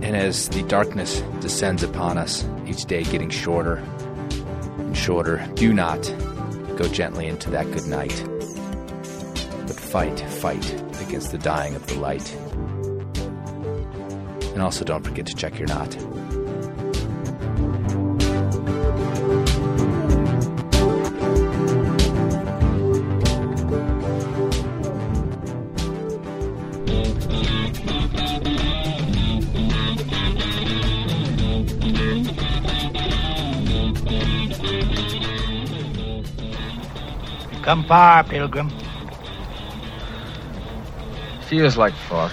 And as the darkness descends upon us, each day getting shorter shorter, do not go gently into that good night, but fight, fight against the dying of the light. And also don't forget to check your knot. Come far, pilgrim. Feels like far.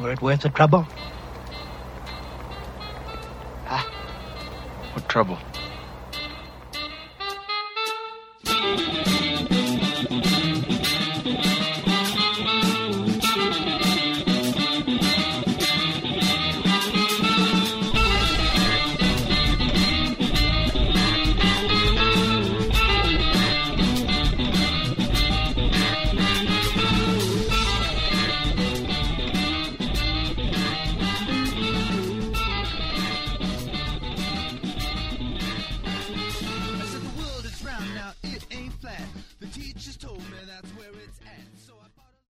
Were it worth the trouble? Ah. What trouble?